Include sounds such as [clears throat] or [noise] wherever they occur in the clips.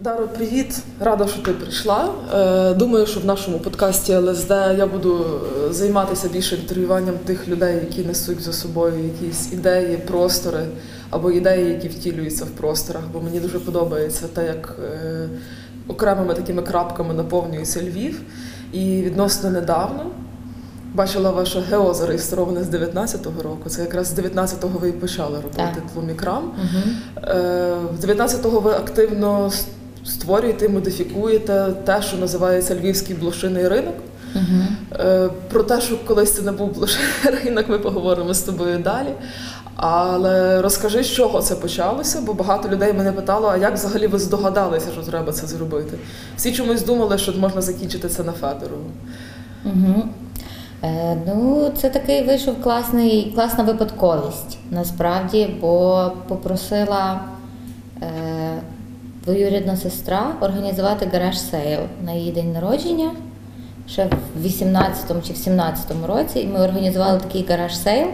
Даро, привіт! Рада, що ти прийшла. Е, Думаю, що в нашому подкасті ЛСД я буду е, займатися більше інтерв'юванням тих людей, які несуть за собою якісь ідеї, простори або ідеї, які втілюються в просторах. Бо мені дуже подобається те, як е, окремими такими крапками наповнюється Львів. І відносно недавно бачила ваше ГЕО зареєстроване з 19-го року. Це якраз з 19-го ви і почали робити Так. тлумікрам. Угу. Е, З 19-го ви активно створюєте, модифікуєте те, що називається Львівський блошиний ринок. Угу. Про те, що колись це не був блошиний [laughs] ринок, ми поговоримо з тобою далі. Але розкажи, з чого це почалося, бо багато людей мене питало, а як взагалі ви здогадалися, що треба це зробити? Всі чомусь думали, що можна закінчити це на Федорову. Угу. Е, ну, це такий вийшов класний, класна випадковість насправді, бо попросила е, двоюрідна сестра організувати garage sale на її день народження ще в 18-му чи в 17-му році. І ми організували такий garage sale.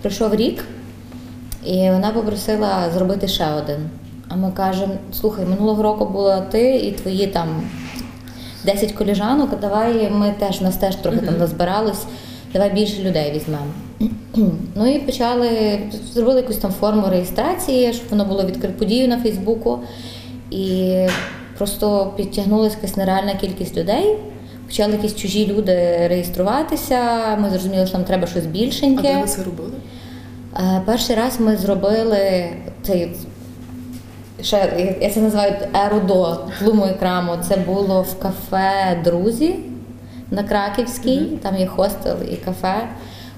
Пройшов рік, і вона попросила зробити ще один. А ми кажемо: слухай, минулого року була ти і твої там 10 коліжанок, а давай ми теж, нас теж трохи там назбиралось, давай більше людей візьмемо. [clears throat] Ну і почали, зробили якусь там форму реєстрації, щоб воно було відкрито подію на Фейсбуку. І просто підтягнулася якась нереальна кількість людей. Почали якісь чужі люди реєструватися. Ми зрозуміли, що нам треба щось А більшеньке. де ви це робили? Е, Перший раз ми зробили цей. Ще я- це називаю еру до тлуму і краму. Це було в кафе Друзі на Краківській, там є хостел і кафе.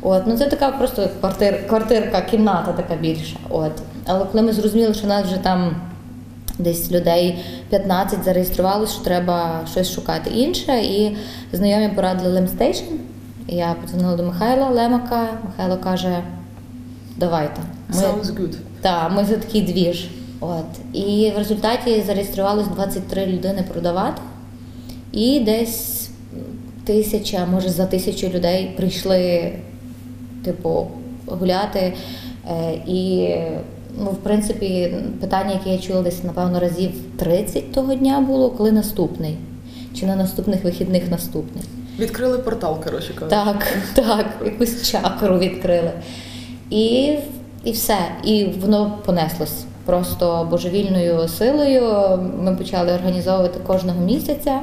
От, ну це така просто квартир, квартирка, кімната така більша. От. Але коли ми зрозуміли, що нас вже там десь людей 15 зареєструвалося, що треба щось шукати інше, і знайомі порадили Lem Station. Я подзвонила до Михайла Лемака. Михайло каже: давайте. Ми, Sounds good. так, ми за такий двіж. От. І в результаті зареєструвалось 23 людини продавати. І десь тисяча, може за тисячу людей прийшли, типу, гуляти. Е, І, ну, в принципі, питання, яке я чула десь, напевно, разів 30 того дня було, коли наступний. Чи на наступних вихідних наступний. Відкрили портал, коротше кажучи. Так, [laughs] так, якусь чакру відкрили. І, і все. І воно понеслось просто божевільною силою. Ми почали організовувати кожного місяця.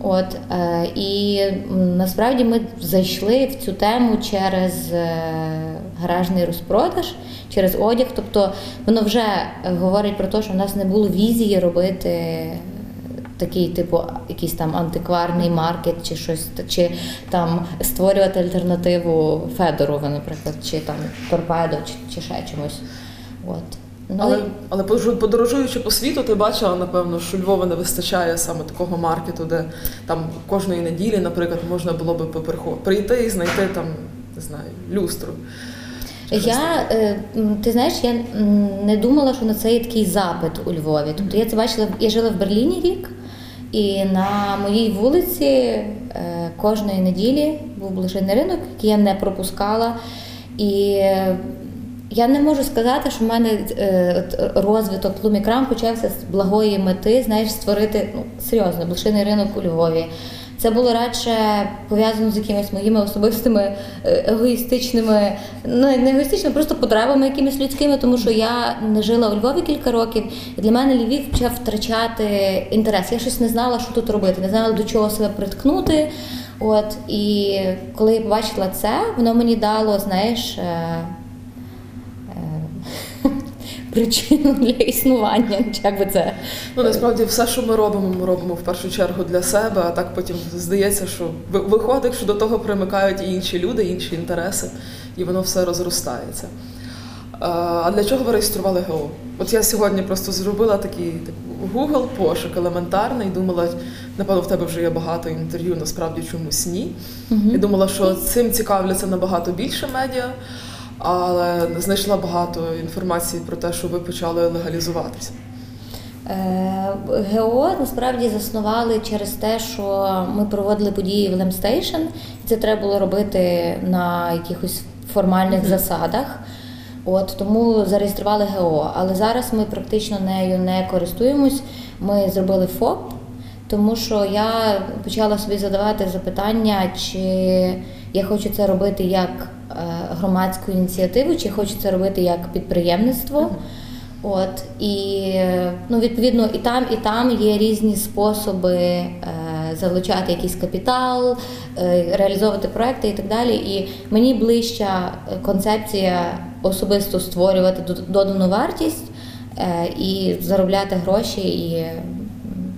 От, е, і насправді ми зайшли в цю тему через е, гаражний розпродаж, через одяг. Тобто воно вже говорить про те, що в нас не було візії робити такий, типу, якийсь там антикварний маркет, чи щось, чи там створювати альтернативу Федорову, наприклад, чи там торпедо, чи, чи ще чомусь. От. Ну, Але, але подорожуючи по світу, ти бачила, напевно, що Львова не вистачає саме такого маркету, де там кожної неділі, наприклад, можна було би прийти і знайти там, не знаю, люстру. Я, е, ти знаєш, я не думала, що на це є такий запит у Львові. Тобто я це бачила, я жила в Берліні рік, і на моїй вулиці е, кожної неділі був блошиний ринок, який я не пропускала. І я не можу сказати, що в мене е, розвиток лумікрам почався з благої мети, знаєш, створити ну, серйозно блошиний ринок у Львові. Це було радше пов'язано з якимись моїми особистими е, егоїстичними, ну не егоїстичними, просто потребами якимись людськими, тому що я не жила у Львові кілька років, і для мене Львів почав втрачати інтерес. Я щось не знала, що тут робити, не знала до чого себе приткнути. От і коли я побачила це, воно мені дало, знаєш. Причину для існування, як би це Ну, насправді, все, що ми робимо, ми робимо в першу чергу для себе, а так потім здається, що виходить, що до того примикають і інші люди, інші інтереси, і воно все розростається. А для чого ви реєстрували ГО? От я сьогодні просто зробила такий так, Google пошук елементарний, думала, напевно, в тебе вже є багато інтерв'ю, насправді чомусь ні. І думала, що цим цікавляться набагато більше медіа, але знайшла багато інформації про те, що ви почали легалізуватися. Е, ГО насправді заснували через те, що ми проводили події в Lem Station, і це треба було робити на якихось формальних засадах. От тому зареєстрували ГО. Але зараз ми практично нею не користуємось. Ми зробили ФОП, тому що я почала собі задавати запитання, чи я хочу це робити як громадську ініціативу, чи хочу це робити як підприємництво. От і е, ну відповідно і там, і там є різні способи е, залучати якийсь капітал, е, реалізовувати проекти і так далі. І мені ближча е, концепція особисто створювати додану вартість е, і заробляти гроші. І,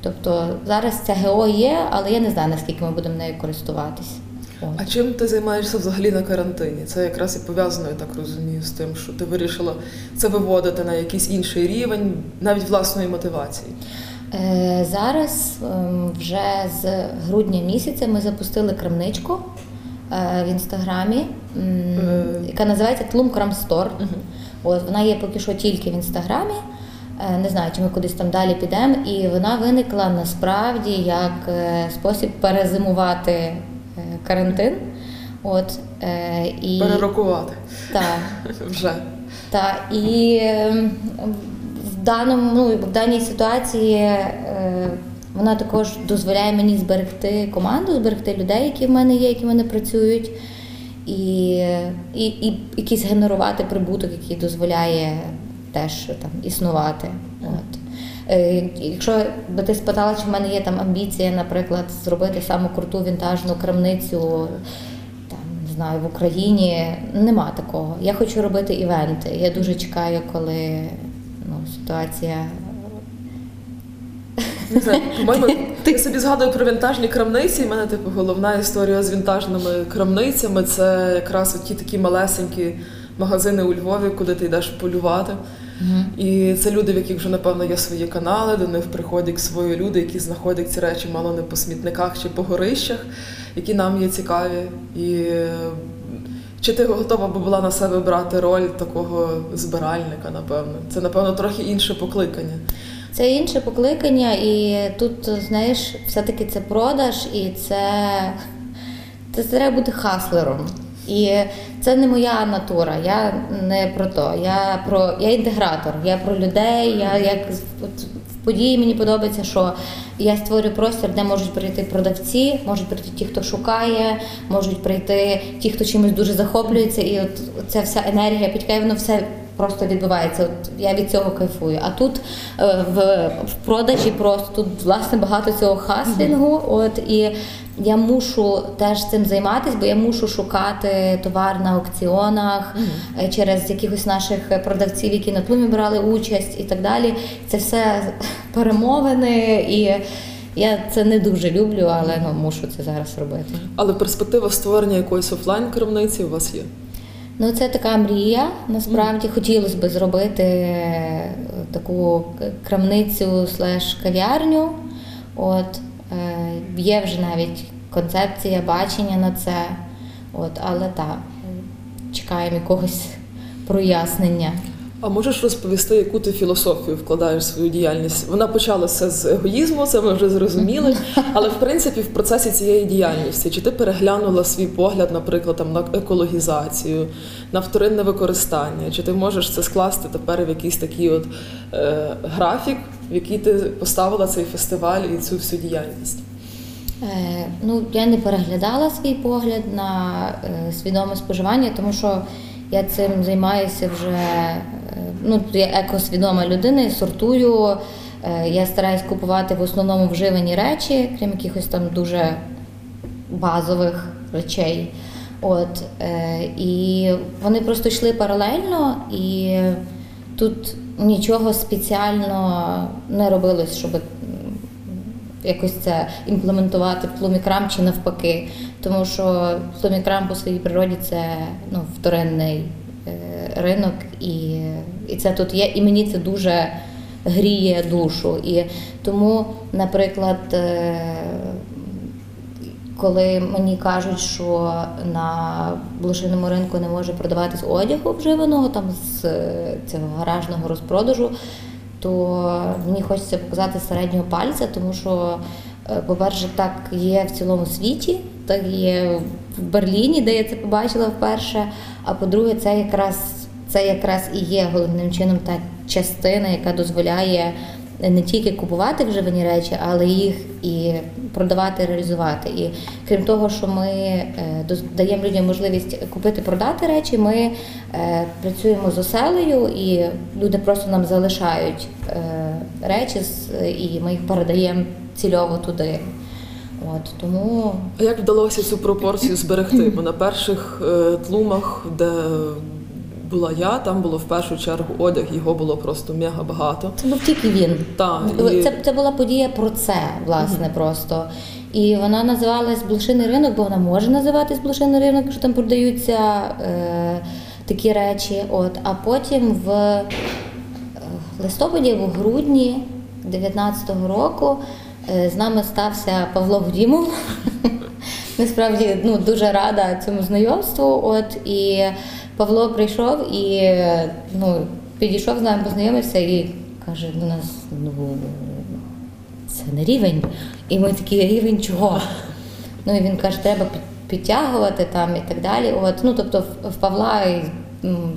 тобто зараз ця ГО є, але я не знаю наскільки ми будемо нею користуватись. От. А чим ти займаєшся взагалі на карантині? Це якраз і пов'язано, я так розумію, з тим, що ти вирішила це виводити на якийсь інший рівень, навіть власної мотивації. Е, Зараз ем, вже з грудня місяця ми запустили крамничку е, в інстаграмі, Е. яка називається Тлум Крам Стор. От вона є поки що тільки в інстаграмі. Не знаю, чи ми кудись там далі підемо. І вона виникла насправді як спосіб перезимувати карантин. От, е, і, Перерокувати так, [laughs] вже. та і ем, в даному ну, в даній ситуації е, вона також дозволяє мені зберегти команду, зберегти людей, які в мене є, які в мене працюють, і, і, і якийсь генерувати прибуток, який дозволяє теж там існувати. От. Е, Якщо би ти спитала, чи в мене є там амбіція, наприклад, зробити саму круту вінтажну крамницю там, не знаю, в Україні, нема такого. Я хочу робити івенти. Я дуже чекаю, коли ну, ситуація. Не знаю, [laughs] по-моєму, я собі згадую про вінтажні крамниці. і в мене типу головна історія з вінтажними крамницями. Це якраз ті такі малесенькі магазини у Львові, куди ти йдеш полювати. І це люди, в яких вже напевно є свої канали, до них приходять свої люди, які знаходять ці речі мало не по смітниках чи по горищах, які нам є цікаві. І чи ти готова би була на себе брати роль такого збиральника, напевно? Це, напевно, трохи інше покликання. Це інше покликання, і тут, знаєш, все-таки це продаж, і це, це треба бути хаслером. І це не моя натура. Я не про то. Я про я інтегратор, я про людей. Я як в події мені подобається, що я створюю простір, де можуть прийти продавці, можуть прийти ті, хто шукає, можуть прийти ті, хто чимось дуже захоплюється, і от ця вся енергія підкає, воно все просто відбувається. От я від цього кайфую. А тут е, в, в продажі просто тут власне багато цього хаслінгу. От і я мушу теж цим займатися, бо я мушу шукати товар на аукціонах е, через якихось наших продавців, які на тлумі брали участь і так далі. Це все перемовини і. Я це не дуже люблю, але ну мушу це зараз робити. Але перспектива створення якоїсь офлайн крамниці у вас є. Ну, це така мрія. Насправді хотілося б зробити е, таку крамницю слеш кав'ярню. От е, є вже навіть концепція, бачення на це. От, але так, чекаємо якогось прояснення. А можеш розповісти, яку ти філософію вкладаєш в свою діяльність? Вона почалася з егоїзму, це ми вже зрозуміли. Але в принципі, в процесі цієї діяльності, чи ти переглянула свій погляд, наприклад, там на екологізацію, на вторинне використання? Чи ти можеш це скласти тепер в якийсь такий от е, графік, в який ти поставила цей фестиваль і цю всю діяльність? Е, ну, я не переглядала свій погляд на е, свідоме споживання, тому що я цим займаюся вже. Ну, я екосвідома людина, і сортую. Е, я стараюсь купувати в основному вживані речі, крім якихось там дуже базових речей. От, е, і вони просто йшли паралельно, і тут нічого спеціально не робилось, щоб якось це імплементувати в плумікрам чи навпаки. Тому що плумікрам по своїй природі це ну, вторинний ринок, і, і це тут є, і мені це дуже гріє душу. І тому, наприклад, е, коли мені кажуть, що на блошиному ринку не може продаватись одягу вживаного там з е, цього гаражного розпродажу, то мені хочеться показати середнього пальця, тому що, е, по-перше, так є в цілому світі, так є в Берліні, де я це побачила вперше. А по-друге, це якраз це якраз і є головним чином та частина, яка дозволяє не тільки купувати вживані речі, але їх і продавати, реалізувати. І крім того, що ми е, даємо людям можливість купити, продати речі, ми е, працюємо з оселею, і люди просто нам залишають е, речі, і ми їх передаємо цільово туди. От тому А як вдалося цю пропорцію зберегти? Бо на перших е, тлумах, де була я, там було в першу чергу одяг, його було просто мега багато. це був тільки він. Так, і- Це, це була подія про це, власне, просто. І вона називалась Блошиний ринок, бо вона може називатись Блошиний ринок, що там продаються е, такі речі. От. А потім в е, листопаді, в грудні 19-го року з нами стався Павло Гудімов. Насправді ну, дуже рада цьому знайомству. От, і Павло прийшов і е, ну, підійшов з нами, познайомився і каже до нас: ну це не рівень. І ми такі рівень чого? Ну і він каже, треба підтягувати там і так далі. От, ну, тобто в, Павла ну,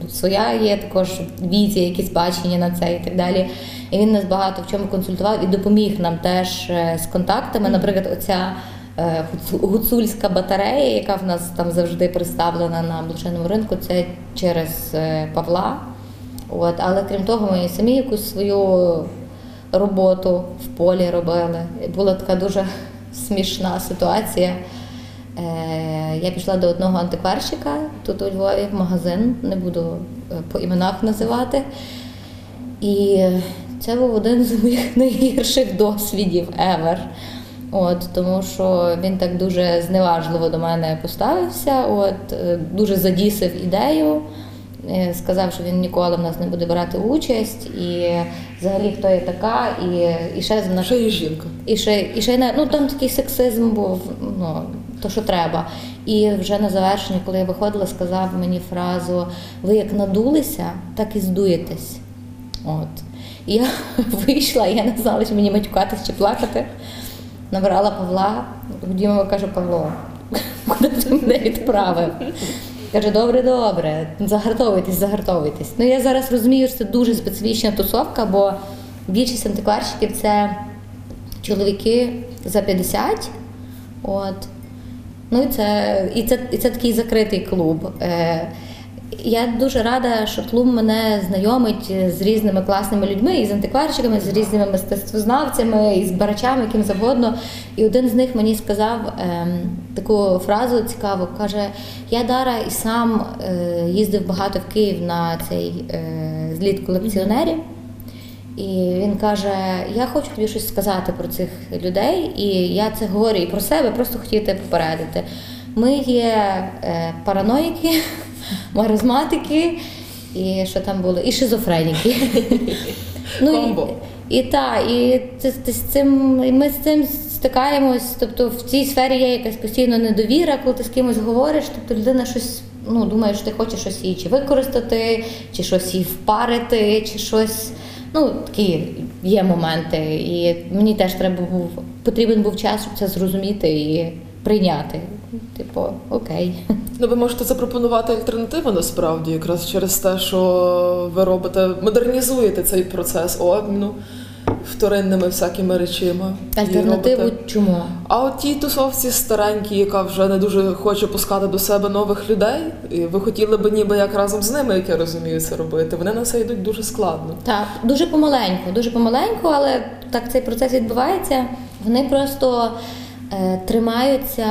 своя є також візія, якісь бачення на це і так далі. І він нас багато в чому консультував і допоміг нам теж е, з контактами. Наприклад, оця е, гуцульська батарея, яка в нас там завжди представлена на блошиному ринку, це через е, Павла. От, але крім того, ми самі якусь свою роботу в полі робили. Була така дуже [laughs] смішна ситуація. Е, я пішла до одного антикварщика тут у Львові в магазин, не буду е, по іменах називати. І це був один з моїх [laughs] найгірших досвідів ever. От, тому що він так дуже зневажливо до мене поставився, от, е, дуже задісив ідею, сказав, що він ніколи в нас не буде брати участь, і взагалі хто я така, і, і ще з ще є жінка. і ще, і ще ну там такий сексизм був, ну, то що треба. І вже на завершення, коли я виходила, сказав мені фразу: ви як надулися, так і здуєтесь. От. І я [laughs] вийшла, і я не знала, чи мені матюкатись чи плакати. Набрала Павла, Дімова каже, Павло, [laughs] куди ти мене відправив? Каже, добре, добре, загартовуйтесь, загартовуйтесь. Ну я зараз розумію, що це дуже специфічна тусовка, бо більшість антикварщиків це чоловіки за 50. От. Ну і це, і це, і це такий закритий клуб. Е, я дуже рада, що клуб мене знайомить з різними класними людьми, і з антикварщиками, з різними мистецтвознавцями, і з барачами, яким завгодно. І один з них мені сказав ем, таку фразу цікаву: каже: Я Дара і сам е, їздив багато в Київ на цей е, зліт колекціонерів. І він каже: Я хочу тобі щось сказати про цих людей, і я це говорю і про себе, просто хотів тебе попередити. Ми є е, параноїки, [laughs] маразматики, і що там було, і шизофреніки. [laughs] Комбо. і, і так, і це, це, з цим, і ми з цим стикаємось. Тобто в цій сфері є якась постійно недовіра, коли ти з кимось говориш, тобто людина щось ну, думає, що ти хочеш щось її чи використати, чи щось їй впарити, чи щось. Ну, такі є моменти. І мені теж треба був потрібен був час, щоб це зрозуміти і прийняти. Типу, окей. Ну, ви можете запропонувати альтернативу насправді, якраз через те, що ви робите, модернізуєте цей процес обміну вторинними всякими речима. Альтернативу чому? А от тій тусовці старенькій, яка вже не дуже хоче пускати до себе нових людей, і ви хотіли б ніби як разом з ними, як я розумію, це робити. Вони на це йдуть дуже складно. Так, дуже помаленьку, дуже помаленьку, але так цей процес відбувається. Вони просто тримаються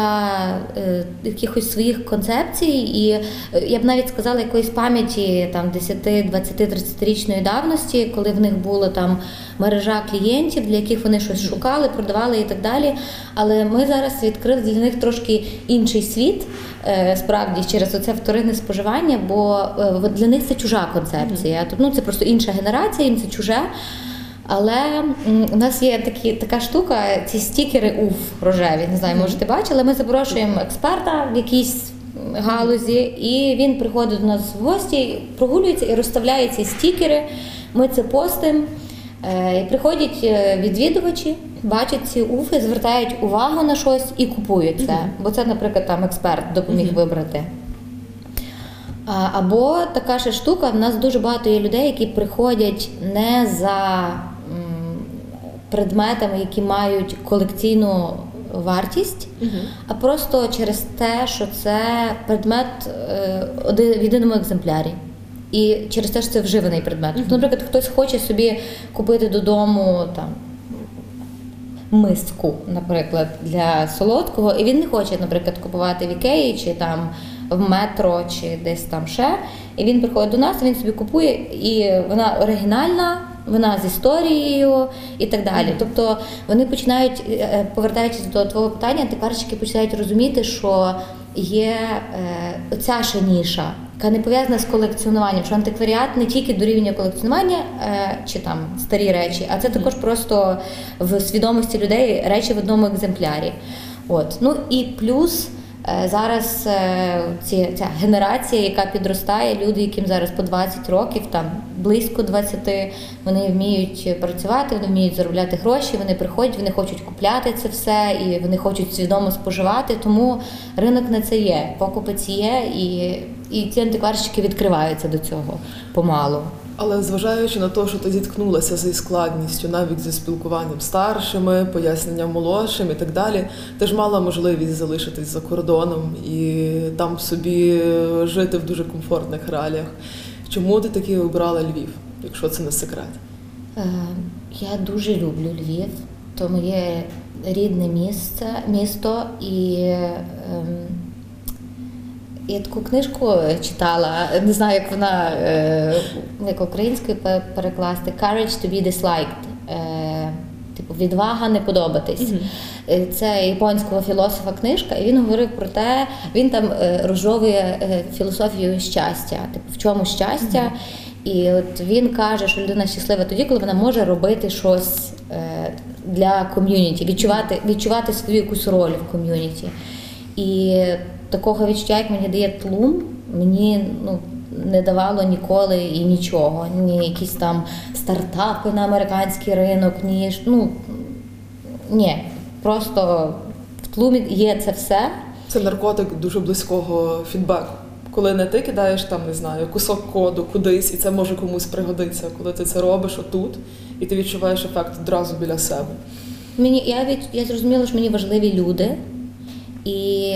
е, якихось своїх концепцій, і е, я б навіть сказала якоїсь пам'яті там 10, 20, 30-річної давності, коли в них була там мережа клієнтів, для яких вони щось шукали, продавали і так далі. Але ми зараз відкрили для них трошки інший світ, е, справді через оце вторинне споживання, бо е, для них це чужа концепція. Тобто, ну, це просто інша генерація, їм це чуже. Але у нас є такі, така штука, ці стікери УФ рожеві. Не знаю, може ти бачила. Ми запрошуємо експерта в якійсь галузі, і він приходить до нас в гості, прогулюється і розставляє ці стікери. Ми це постимо. Е, І приходять е, відвідувачі, бачать ці уфи, звертають увагу на щось і купують це. Бо це, наприклад, там експерт допоміг вибрати. Або така ще штука, в нас дуже багато є людей, які приходять не за предметами, які мають колекційну вартість, а просто через те, що це предмет е, в єдиному екземплярі. І через те, що це вживаний предмет. Тобто, Наприклад, хтось хоче собі купити додому там миску, наприклад, для солодкого, і він не хоче, наприклад, купувати в Ікеї чи там в метро, чи десь там ще. І він приходить до нас, він собі купує, і вона оригінальна, вона з історією і так далі. Тобто вони починають, е, повертаючись до твого питання, антикварщики починають розуміти, що є е, оця ще ніша, яка не пов'язана з колекціонуванням, що антикваріат не тільки до рівня колекціонування е, чи там старі речі, а це також просто в свідомості людей речі в одному екземплярі. От. Ну і плюс е, зараз е, ці, ця генерація, яка підростає, люди, яким зараз по 20 років, там близько 20, вони вміють працювати, вони вміють заробляти гроші, вони приходять, вони хочуть купляти це все і вони хочуть свідомо споживати. Тому ринок на це є, покупець є, і, і ці антикварщики відкриваються до цього помалу. Але зважаючи на те, що ти зіткнулася зі складністю, навіть зі спілкуванням старшими, поясненням молодшим і так далі, ти ж мала можливість залишитись за кордоном і там собі жити в дуже комфортних реаліях. Чому ти таки обрала Львів, якщо це не секрет? Е, Я дуже люблю Львів, то моє рідне місце, місто і. Я таку книжку читала, не знаю, як вона е, як українською перекласти Courage to be disliked. Е, Типу, відвага не подобатись. Е, Це японського філософа книжка, і він говорив про те, він там е, розжовує е, філософію щастя, типу, в чому щастя. І от він каже, що людина щаслива тоді, коли вона може робити щось е, для ком'юніті, відчувати, відчувати свою якусь роль в ком'юніті. І такого відчуття, як мені дає тлум, мені ну, не давало ніколи і нічого. Ні якісь там стартапи на американський ринок, ні. Ну, ні, просто в тлумі є це все. Це наркотик дуже близького фідбеку. Коли не ти кидаєш там, не знаю, кусок коду кудись, і це може комусь пригодитися, коли ти це робиш отут, і ти відчуваєш ефект одразу біля себе. Мені я від я зрозуміла, що мені важливі люди, і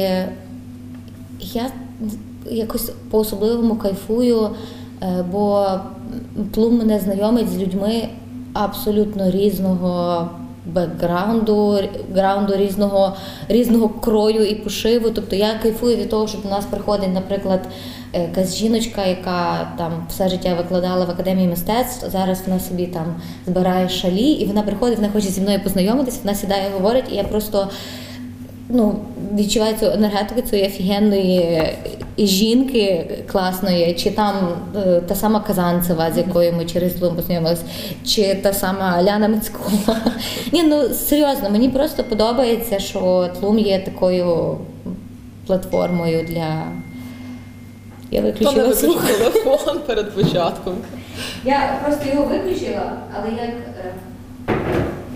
я якось по-особливому кайфую, е, бо Плум мене знайомить з людьми абсолютно різного бекграунду, граунду різного, різного крою і пошиву. Тобто я кайфую від того, що до нас приходить, наприклад, е, якась жіночка, яка там все життя викладала в академії мистецтв. Зараз вона собі там збирає шалі, і вона приходить, вона хоче зі мною познайомитися, вона сідає, говорить, і я просто ну, відчуваю цю енергетику цієї офігенної жінки класної, чи там е, та сама Казанцева, з якою ми через Лум познайомилися, чи та сама Ляна Мицькова. Ні, ну серйозно, мені просто подобається, що Тлум є такою платформою для. Я виключила виключив телефон перед початком? Я просто його виключила, але як, е,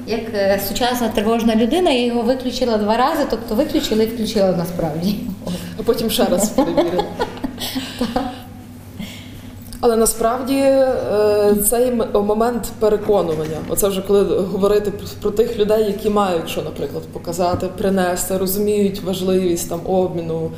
як е, сучасна тривожна людина, я його виключила два рази, тобто виключила і включила насправді. А потім ще раз перевірили. Але насправді е, цей момент переконування, оце вже коли говорити про- тих людей, які мають що, наприклад, показати, принести, розуміють важливість там обміну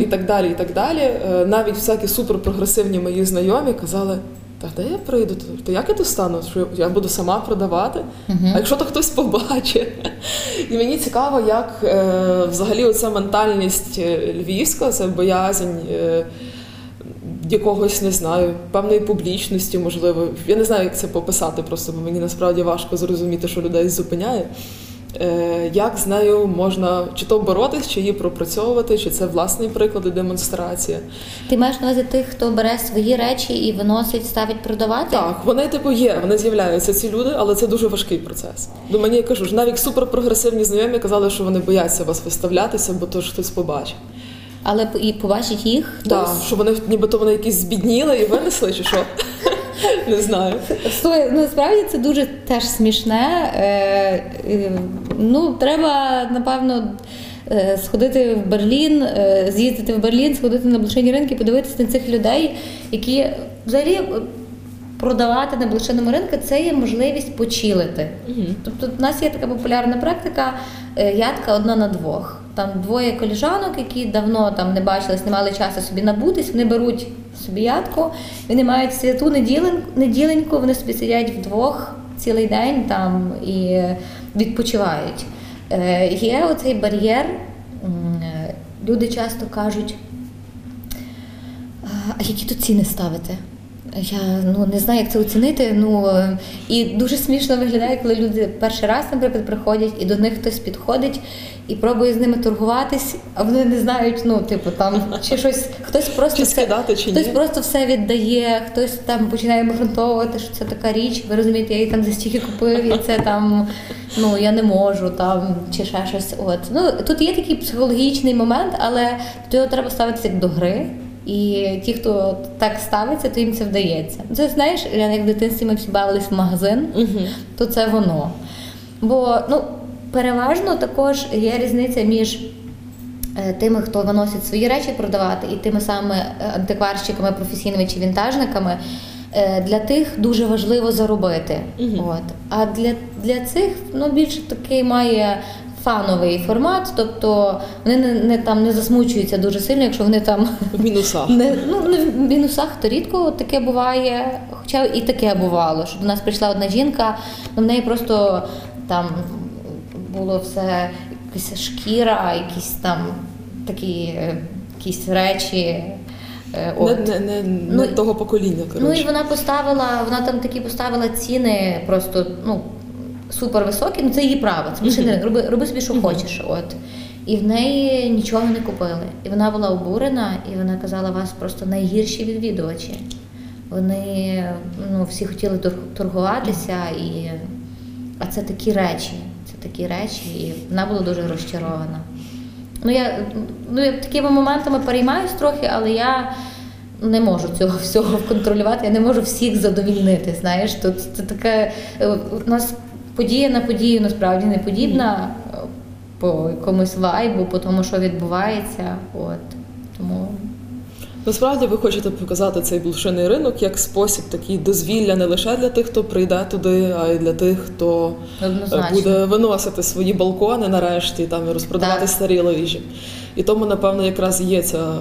і так далі. І так далі. Е, Навіть всякі суперпрогресивні мої знайомі казали. Та де я прийду? То як я тут стану? Що я буду сама продавати? А якщо то хтось побачить? [laughs] І мені цікаво, як е, взагалі оця ментальність е, львівська, це боязнь е, якогось, не знаю, певної публічності, можливо. Я не знаю, як це пописати, просто бо мені насправді важко зрозуміти, що людей зупиняє. Е, як з нею можна чи то боротись, чи її пропрацьовувати, чи це власний приклад і демонстрація. Ти маєш на увазі тих, хто бере свої речі і виносить, ставить продавати? Так, вони типу є, вони з'являються ці люди, але це дуже важкий процес. До мені я кажу ж, навіть суперпрогресивні знайомі казали, що вони бояться вас виставлятися, бо то ж хтось побачить. Але і побачить їх. Так, що вони нібито вони якісь збідніли і винесли, чи що? [laughs] [laughs] Не знаю. Слухай, насправді це дуже теж смішне. Е, е, ну, треба, напевно, е, сходити в Берлін, з'їздити в Берлін, сходити на блошині ринки, подивитися на цих людей, які взагалі продавати на блошиному ринку це є можливість почилити. Тобто в нас є така популярна практика ядка одна на двох. Там двоє коліжанок, які давно там не бачились, не мали часу собі набутись, вони беруть собі ядку, вони мають святу неділен- неділеньку, вони собі сидять вдвох цілий день там і відпочивають. Е, Є оцей бар'єр. е, Люди часто кажуть, а які тут ціни ставити? Я ну не знаю, як це оцінити. Ну і дуже смішно виглядає, коли люди перший раз, наприклад, приходять, і до них хтось підходить і пробує з ними торгуватись, а вони не знають, ну типу там чи щось, хтось просто Чи все- скидати, чи хтось ні? просто все віддає, хтось там починає обґрунтовувати, що це така річ. Ви розумієте, я її там за стільки купив, і це там ну я не можу там чи ще щось. От ну тут є такий психологічний момент, але до його треба ставитися як до гри. І ті, хто так ставиться, то їм це вдається. Це знаєш, як в дитинстві ми всі бавились в магазин, то це воно. Бо ну, переважно також є різниця між е, тими, хто виносить свої речі продавати, і тими самими е, антикварщиками, професійними чи вінтажниками. Е, Для тих дуже важливо заробити. От. А для, для цих ну, більше такий має фановий формат, тобто вони не, не, там, не засмучуються дуже сильно, якщо вони там В мінусах. [laughs] не, ну, не в мінусах то рідко таке буває. Хоча і таке бувало, що до нас прийшла одна жінка, ну в неї просто там було все якась шкіра, якісь там такі е, якісь речі. е, Не, От. не, не, Ну, не того покоління, Ну і вона поставила, вона там такі поставила ціни просто ну, супер високі. Ну це її право. Це не роби, роби собі, що хочеш. От. І в неї нічого не купили. І вона була обурена, і вона казала, вас просто найгірші відвідувачі. Вони ну, всі хотіли торгуватися, і... а це такі речі. Це такі речі, і вона була дуже розчарована. Ну, я, ну, я такими моментами переймаюсь трохи, але я не можу цього всього контролювати, я не можу всіх задовільнити. Знаєш, тут це таке е, у нас подія на подію насправді не подібна е, по якомусь вайбу, по тому, що відбувається. От тому Насправді ви хочете показати цей блошиний ринок як спосіб такий дозвілля не лише для тих, хто прийде туди, а й для тих, хто е, однозначно. буде виносити свої балкони нарешті там і розпродавати Так. старі лижі. І тому, напевно, якраз є ця е,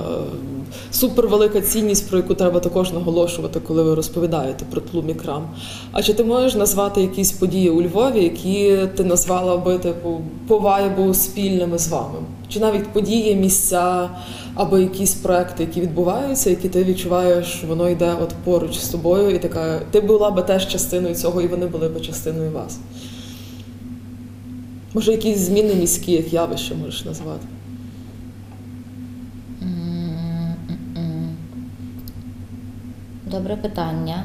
супервелика цінність, про яку треба також наголошувати, коли ви розповідаєте про тлумі крам. А чи ти можеш назвати якісь події у Львові, які ти назвала би типу по вайбу спільними з вами? Чи навіть події, місця або якісь проекти, які відбуваються, які ти відчуваєш, воно йде от поруч з тобою, і така ти була би теж частиною цього, і вони були би частиною вас? Може, якісь зміни міські, як явище можеш назвати? Добре питання.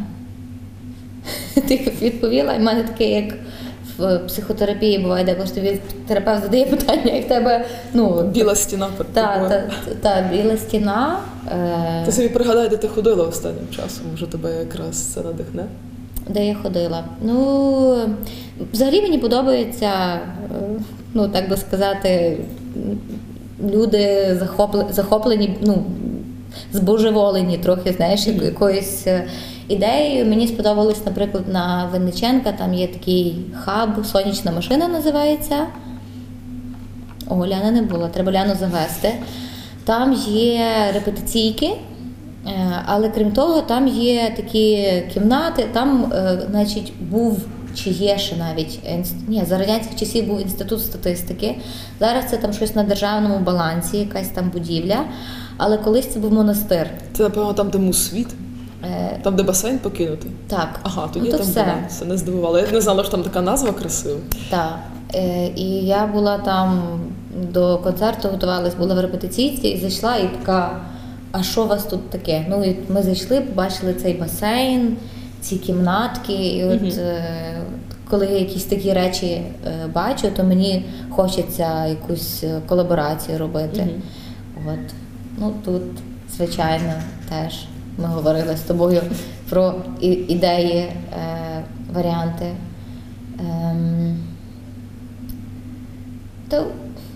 [laughs] Ти відповіла, і в мене таке, як в психотерапії буває, де коли тобі терапевт задає питання, і в тебе ну, Біла стіна перед та, та, та, біла стіна. Е, Ти собі пригадай, де ти ходила останнім часом, може тебе якраз це надихне. Де я ходила? Ну, взагалі мені подобається, е, ну так би сказати, люди захоплені, захоплені ну, збожеволені трохи, знаєш, яко- якоюсь е, ідеєю. Мені сподобалось, наприклад, на Винниченка там є такий хаб, сонячна машина називається. О, Ляна не було, треба Ляну завести. Там є репетиційки, е, але крім того, там є такі кімнати, там, е, значить, був чи є ще навіть інст- ні, за радянських часів був інститут статистики. Зараз це там щось на державному балансі, якась там будівля. Але колись це був монастир. Це, напевно, там, де мусвіт, Е, там, де басейн покинутий. Так, Ага, тоді ну, то там все. була. Це не здивувало. Я не знала, що там така назва красива. Так. Е, і я була там до концерту, готувалась, була в репетиційці і зайшла і така. А що у вас тут таке? Ну і ми зайшли, побачили цей басейн, ці кімнатки. І от е, коли я якісь такі речі е, бачу, то мені хочеться якусь е, колаборацію робити. Мгм. От. Ну тут, звичайно, теж ми говорили з тобою про ідеї, варіанти. Ем, то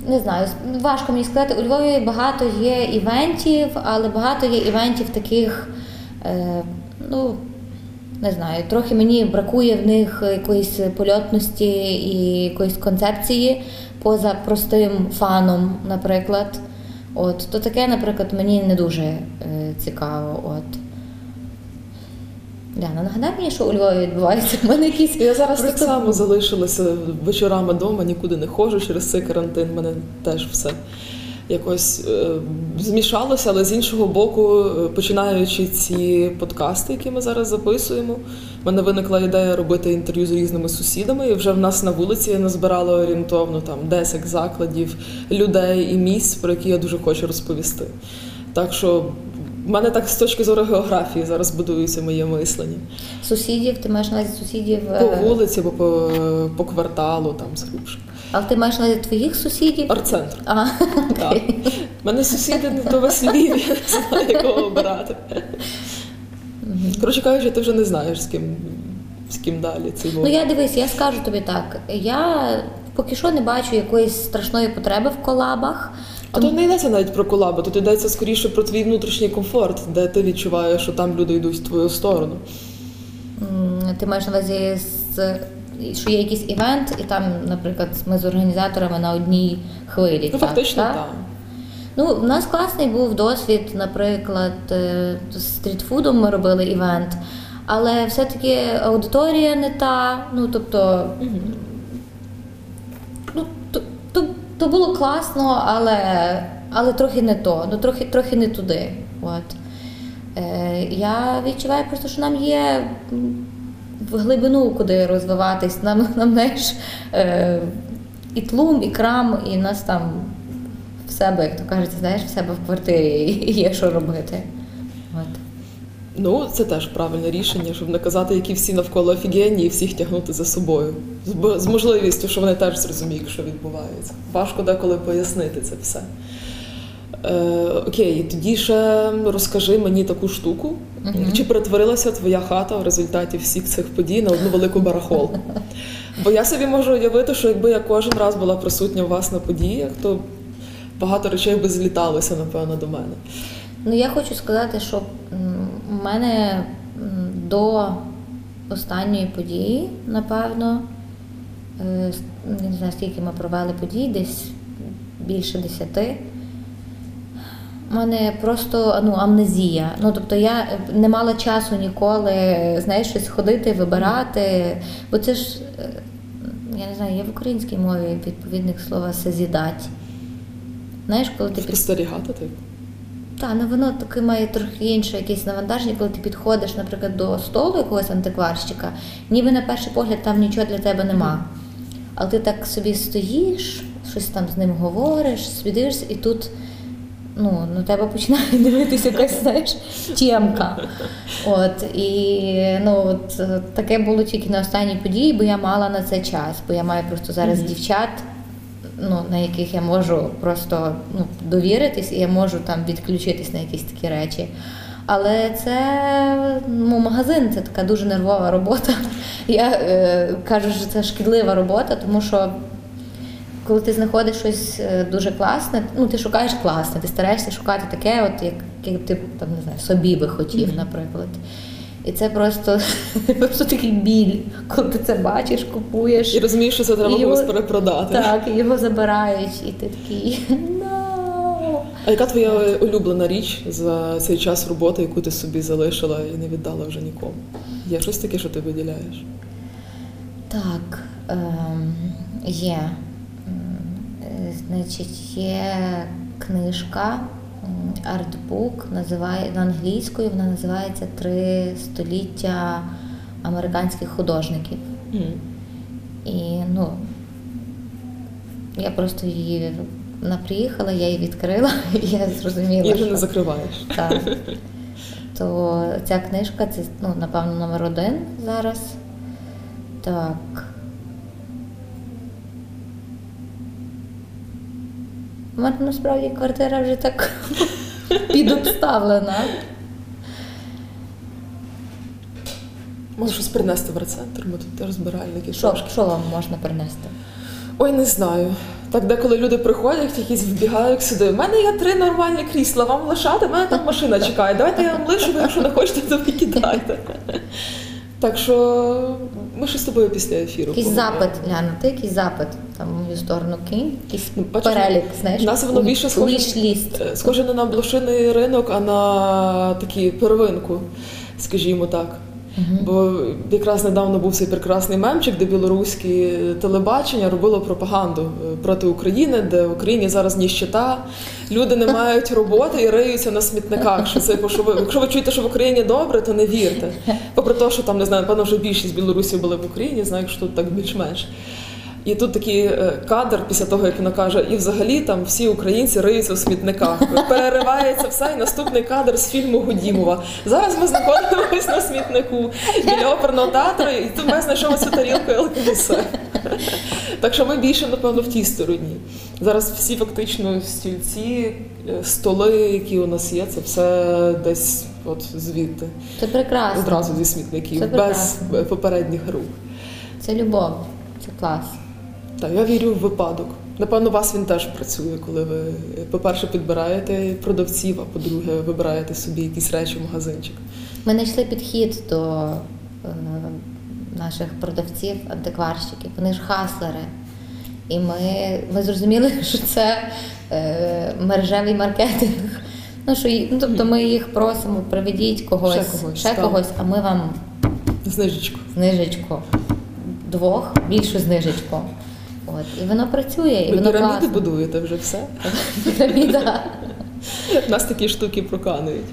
не знаю, важко мені сказати. У Львові багато є івентів, але багато є івентів таких, е, ну не знаю, трохи мені бракує в них якоїсь польотності і якоїсь концепції поза простим фаном, наприклад. От, то таке, наприклад, мені не дуже е, цікаво. От. Ляна, нагадай мені, що у Львові відбувається. У мене якісь Я зараз так само залишилася вечорами вдома, нікуди не ходжу через цей карантин. Мене теж все якось е, змішалося, але з іншого боку, е, починаючи ці подкасти, які ми зараз записуємо, в мене виникла ідея робити інтерв'ю з різними сусідами. І вже в нас на вулиці я назбирала орієнтовно там 10 закладів, людей і місць, про які я дуже хочу розповісти. Так що в мене так з точки зору географії зараз будується моє мислення. Сусідів, ти маєш на увазі сусідів. е, По вулиці, або по, по кварталу, там згрубше. Але ти маєш на увазі твоїх сусідів? Арт-центр. А, [laughs] Так. У мене сусіди не то весь Львів, я не знаю, якого [laughs] обирати. Коротше кажучи, ти вже не знаєш, з ким, з ким далі цей Ну я дивись, я скажу тобі так. Я поки що не бачу якоїсь страшної потреби в колабах. А тут не йдеться навіть про колаби, тут йдеться скоріше про твій внутрішній комфорт, де ти відчуваєш, що там люди йдуть в твою сторону. Ти маєш на увазі, з- що є якийсь івент, і там, наприклад, ми з організаторами на одній хвилі. Ну, фактично, так? так. Ну, у нас класний був досвід, наприклад, е, з стрітфудом ми робили івент, але все-таки аудиторія не та. Ну, тобто, ну, то, то, то було класно, але, але трохи не то, ну трохи, трохи не туди. От. Е, я відчуваю просто, що нам є в глибину, куди розвиватись. Нам, [laughs] нам знаєш, е, і тлум, і крам, і нас там в себе, як то кажуть, знаєш, в себе в квартирі [laughs] є що робити. От. Ну, це теж правильне рішення, щоб не казати, які всі навколо офігенні і всіх тягнути за собою. З можливістю, що вони теж зрозуміють, що відбувається. Важко деколи пояснити це все. Е, окей, тоді ще розкажи мені таку штуку. Мгм. Чи перетворилася твоя хата в результаті всіх цих подій на одну велику барахолку? Бо я собі можу уявити, що якби я кожен раз була присутня у вас на подіях, то багато речей би зліталося, напевно, до мене. Ну, я хочу сказати, що у мене до останньої події, напевно, е, не знаю, скільки ми провели подій, десь більше десяти. У мене просто ну, амнезія. Ну, тобто я не мала часу ніколи знаєш, щось ходити, вибирати. Бо це ж, е, я не знаю, є в українській мові відповідник слова созідать. Знаєш, коли ти Спостерігати, типу. так, ну воно таке має трохи інше якесь навантаження, коли ти підходиш, наприклад, до столу якогось антикварщика, ніби на перший погляд там нічого для тебе нема. Але ти так собі стоїш, щось там з ним говориш, собі дивишся, і тут ну, на тебе починає [laughs] дивитися якась, знаєш, тємка. От, і ну, от, е, таке було тільки на останній події, бо я мала на це час, бо я маю просто зараз Мгм. дівчат, ну, на яких я можу просто ну, довіритись, і я можу там відключитись на якісь такі речі. Але це ну, магазин, це така дуже нервова робота. [laughs] Я е, кажу, що це шкідлива робота, тому що коли ти знаходиш щось е, дуже класне, ну ти шукаєш класне, ти стараєшся шукати таке, от як, як ти там не знаю, собі би хотів, Мгм. наприклад. І це просто, [laughs] просто такий біль, коли ти це бачиш, купуєш. І розумієш, що це треба комусь перепродати. Так, і його забирають, і ти такий no. А яка твоя улюблена річ за цей час роботи, яку ти собі залишила і не віддала вже нікому? Є щось таке, що ти виділяєш? Так, ем, є. Значить, є книжка, артбук, називає на англійською, вона називається Три століття американських художників. І ну, я просто її вона приїхала, я її відкрила, [laughs] і я зрозуміла. Її вже що- не закриваєш. так. То ця книжка це, ну, напевно, номер один зараз. Так. У мене насправді квартира вже так [laughs] підобставлена. Може щось принести в рецентр, ми тут розбиральники. Що, що вам можна принести? Ой, не знаю. Так деколи люди приходять, якісь вбігають сюди. У мене є три нормальні крісла, вам лишати, в мене там машина чекає. Давайте я вам лишу, ви якщо не хочете, то викидайте. Так що ми ще з тобою після ефіру. Якийсь запит, Ляна, ти якийсь запит там в мою сторону кинь, якийсь Ну, бачиш, перелік, знаєш? нас воно більше схоже- ліст. Е, Схоже не на блошиний ринок, а на такі первинку, скажімо так. Бо якраз недавно був цей прекрасний мемчик, де білоруське телебачення робило пропаганду е, проти України, де в Україні зараз ніщета, люди не мають роботи і риються на смітниках. Що це, що ви, якщо ви чуєте, що в Україні добре, то не вірте. Попри те, що там не знаю, напевно, вже більшість білорусів були в Україні, знаю, що тут так більш-менш. І тут такий е, кадр після того, як вона каже, і взагалі там всі українці риються в смітниках. Переривається все, і наступний кадр з фільму Гудімова. Зараз ми знаходимося на смітнику біля оперного театру, і тут ми знайшов цю тарілку ЛКВС. Так що ми більше, напевно, в тій стороні. Зараз всі фактично стільці, е, столи, які у нас є, це все десь от звідти. Це прекрасно. Одразу зі смітників, без попередніх рук. Це любов, це клас. Так, я вірю в випадок. Напевно, у вас він теж працює, коли ви, по-перше, підбираєте продавців, а по-друге, вибираєте собі якісь речі в магазинчик. Ми знайшли підхід до е, наших продавців, антикварщиків. Вони ж хаслери. І ми, ми зрозуміли, [laughs] що це е, мережевий маркетинг. Ну, що, ну, тобто ми їх просимо, приведіть когось, Ще когось, ще когось, а ми вам Знижечку. знижечку. Двох, більшу знижечку. От. І воно працює, і Ви воно піраміди класно. будуєте вже все. [laughs] Піраміда. Нас такі штуки проканують.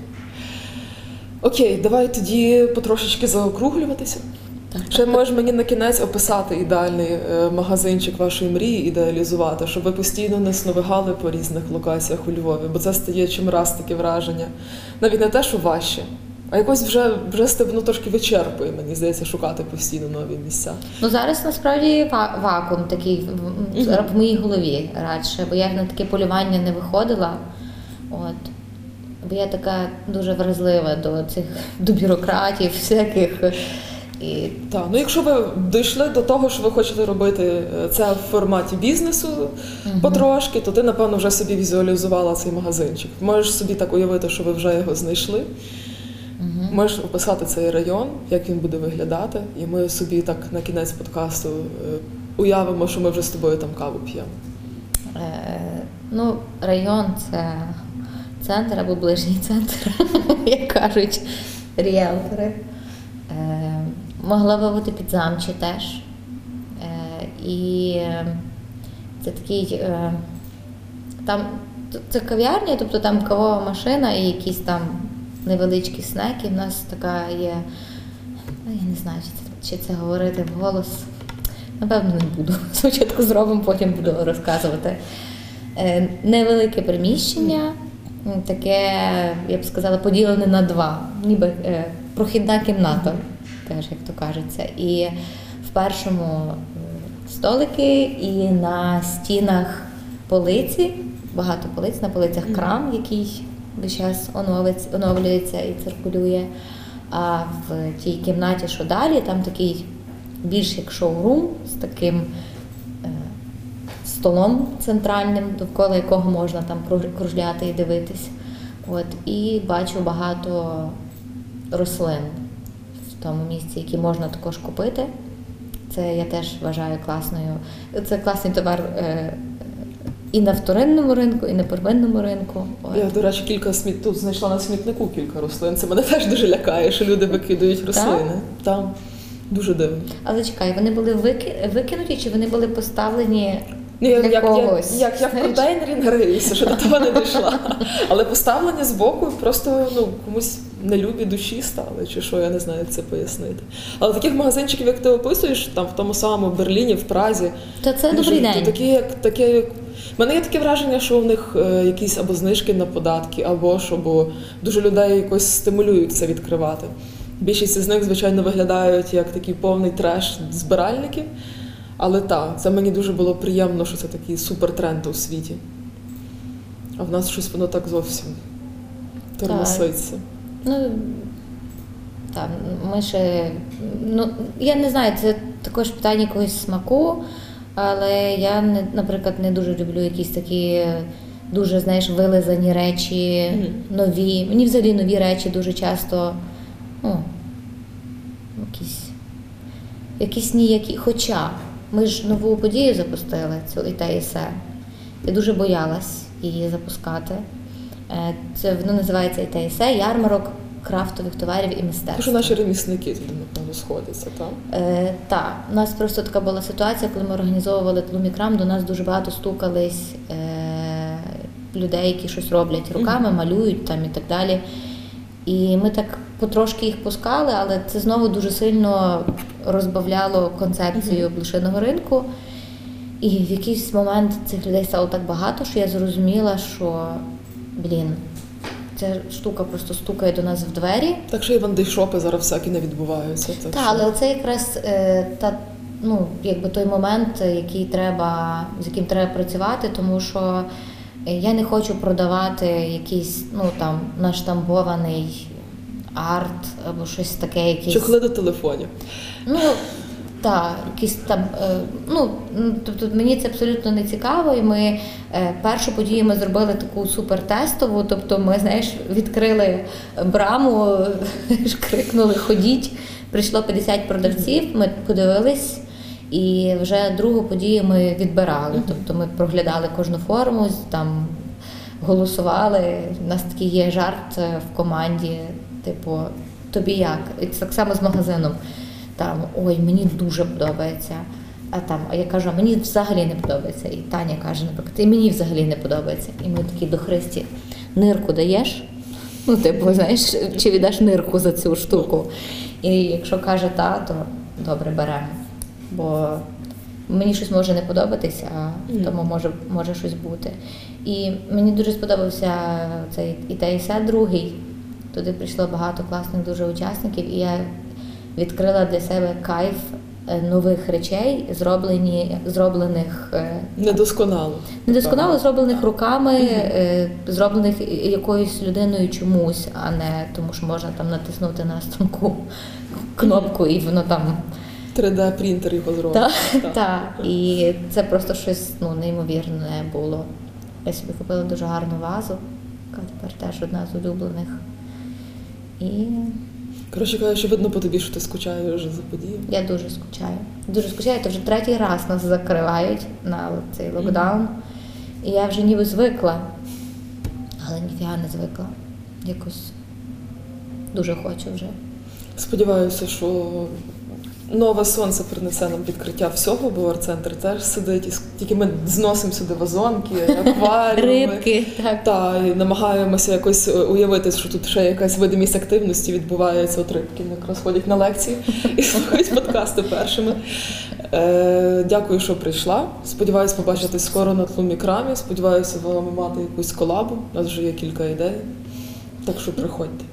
Окей, давай тоді потрошечки заокруглюватися. Так, Ще можеш мені на кінець описати ідеальний е, магазинчик вашої мрії, ідеалізувати, щоб ви постійно не сновигали по різних локаціях у Львові, бо це стає чим раз таке враження. Навіть не те, що важче, а якось вже, вже стебно трошки вичерпує, мені здається, шукати постійно нові місця. Ну зараз насправді вакуум такий в- в- моїй голові радше, бо я на таке полювання не виходила. От. Бо я така дуже вразлива до цих до бюрократів, всяких. І Так, ну якщо ви дійшли до того, що ви хочете робити е, це в форматі бізнесу потрошки, то ти, напевно, вже собі візуалізувала цей магазинчик. Можеш собі так уявити, що ви вже його знайшли. Можеш описати цей район, як він буде виглядати, і ми собі так на кінець подкасту е, уявимо, що ми вже з тобою там каву п'ємо. е, ну, район це центр або ближній центр, [laughs] як кажуть ріелтори. Е, могла би бути підзамчі теж. Е, і це такий. Е, там це кав'ярня, тобто там кавова машина і якісь там невеличкі снеки. У нас така є. Ну, я не знаю, чи це, чи це говорити вголос. Напевно, не буду. [laughs] Спочатку зробимо, потім буду розказувати. Е, Невелике приміщення, таке, я б сказала, поділене на два, ніби е, прохідна кімната, теж, як то кажеться. І в першому е, столики, і на стінах полиці, багато полиць, на полицях крам, який весь час оновлюється і циркулює. А в тій кімнаті, що далі, там такий більш як шоурум з таким е, столом центральним, довкола якого можна там кру- кружляти і дивитись. От, і бачу багато рослин в тому місці, які можна також купити. Це я теж вважаю класною. Це класний товар е, і на вторинному ринку, і на первинному ринку. Я, до речі, кілька сміт тут знайшла на смітнику кілька рослин. Це мене [laughs] теж дуже лякає, що люди викидують рослини. Там дуже дивно. Але чекай, вони були вики- викинуті чи вони були поставлені Ну, я, для як, когось? як, як я в контейнері не риюся, що до того не дійшла. Але поставлені збоку просто ну, комусь нелюбі душі стали, чи що, я не знаю, як це пояснити. Але таких магазинчиків, як ти описуєш, там в тому самому Берліні, в Празі, Та це дуже- добрий то день. Такі, як, такі, як... У мене є таке враження, що в них е, якісь або знижки на податки, або що, бо дуже людей якось стимулюють це відкривати. Більшість з них, звичайно, виглядають як такий повний треш збиральників. Але так, це мені дуже було приємно, що це такий супертренд у світі. А в нас щось воно так зовсім тормоситься. Ну, так, ми ще ну, я не знаю, це також питання якогось смаку, але я, не, наприклад, не дуже люблю якісь такі дуже, знаєш, вилизані речі, нові. Мені взагалі нові речі дуже часто, ну, якісь, якісь ніякі. Хоча ми ж нову подію запустили, цю і те, і се. Я дуже боялась її запускати. Е, Це воно називається і те, і се, ярмарок крафтових товарів і Тому мистецтва. що наші ремісники туди, напевно, сходяться, так? Е, так, у нас просто така була ситуація, коли ми організовували тлумікрам, до нас дуже багато стукались е, людей, які щось роблять руками, малюють там і так далі. І ми так потрошки їх пускали, але це знову дуже сильно розбавляло концепцію блошиного ринку. І в якийсь момент цих людей стало так багато, що я зрозуміла, що блін, ця штука просто стукає до нас в двері. Так що і вандейшопи зараз всякі не відбуваються. Так, Так, але це якраз е, та ну, якби той момент, який треба, з яким треба працювати, тому що я не хочу продавати якийсь ну там наштампований арт або щось таке, якийсь. Чохли до телефонів. Ну так, якісь там. Е, ну тобто мені це абсолютно не цікаво. І ми е, першу подію ми зробили таку супертестову. Тобто, ми знаєш, відкрили браму, [laughs] крикнули Ходіть. Прийшло 50 продавців. Ми подивились. І вже другу подію ми відбирали. Тобто ми проглядали кожну форму, там голосували. У нас такий є жарт е, в команді, типу, тобі як? І так само з магазином. Там ой, мені дуже подобається. А там, а я кажу, а мені взагалі не подобається. І Таня каже, наприклад, і мені взагалі не подобається. І ми такі до Христі, нирку даєш? Ну, типу, знаєш, чи віддаш нирку за цю штуку? І якщо каже та, то добре беремо. Бо мені щось може не подобатися, а тому може, може щось бути. І мені дуже сподобався цей ІТС другий. Туди прийшло багато класних дуже учасників, і я відкрила для себе кайф е, нових речей, зроблені, зроблених е, Недосконало. недосконало зроблених руками, е, зроблених якоюсь людиною чомусь, а не тому, що можна там натиснути на станку [laughs] кнопку і воно там 3D-принтер його зробив. та, Так. та. І це просто щось ну, неймовірне було. Я собі купила дуже гарну вазу, яка тепер теж одна з улюблених. І Коротше кажучи, видно по тобі, що ти скучаєш вже за подією. я дуже скучаю. Дуже скучаю, то вже третій раз нас закривають на цей локдаун. І я вже ніби звикла, але ніфіга не звикла. Якось дуже хочу вже. Сподіваюся, що нове сонце принесе нам відкриття всього, бо арт-центр теж сидить, і тільки ми зносимо сюди вазонки, [laughs] акваріуми. Рибки, так. Та, і намагаємося якось е, уявити, що тут ще якась видимість активності відбувається. От рибки якраз ходять на лекції і [laughs] слухають подкасти першими. Е, дякую, що прийшла. Сподіваюсь побачити скоро на тлумікрамі. Сподіваюся, з вами мати якусь колабу. У нас вже є кілька ідей. Так що приходьте.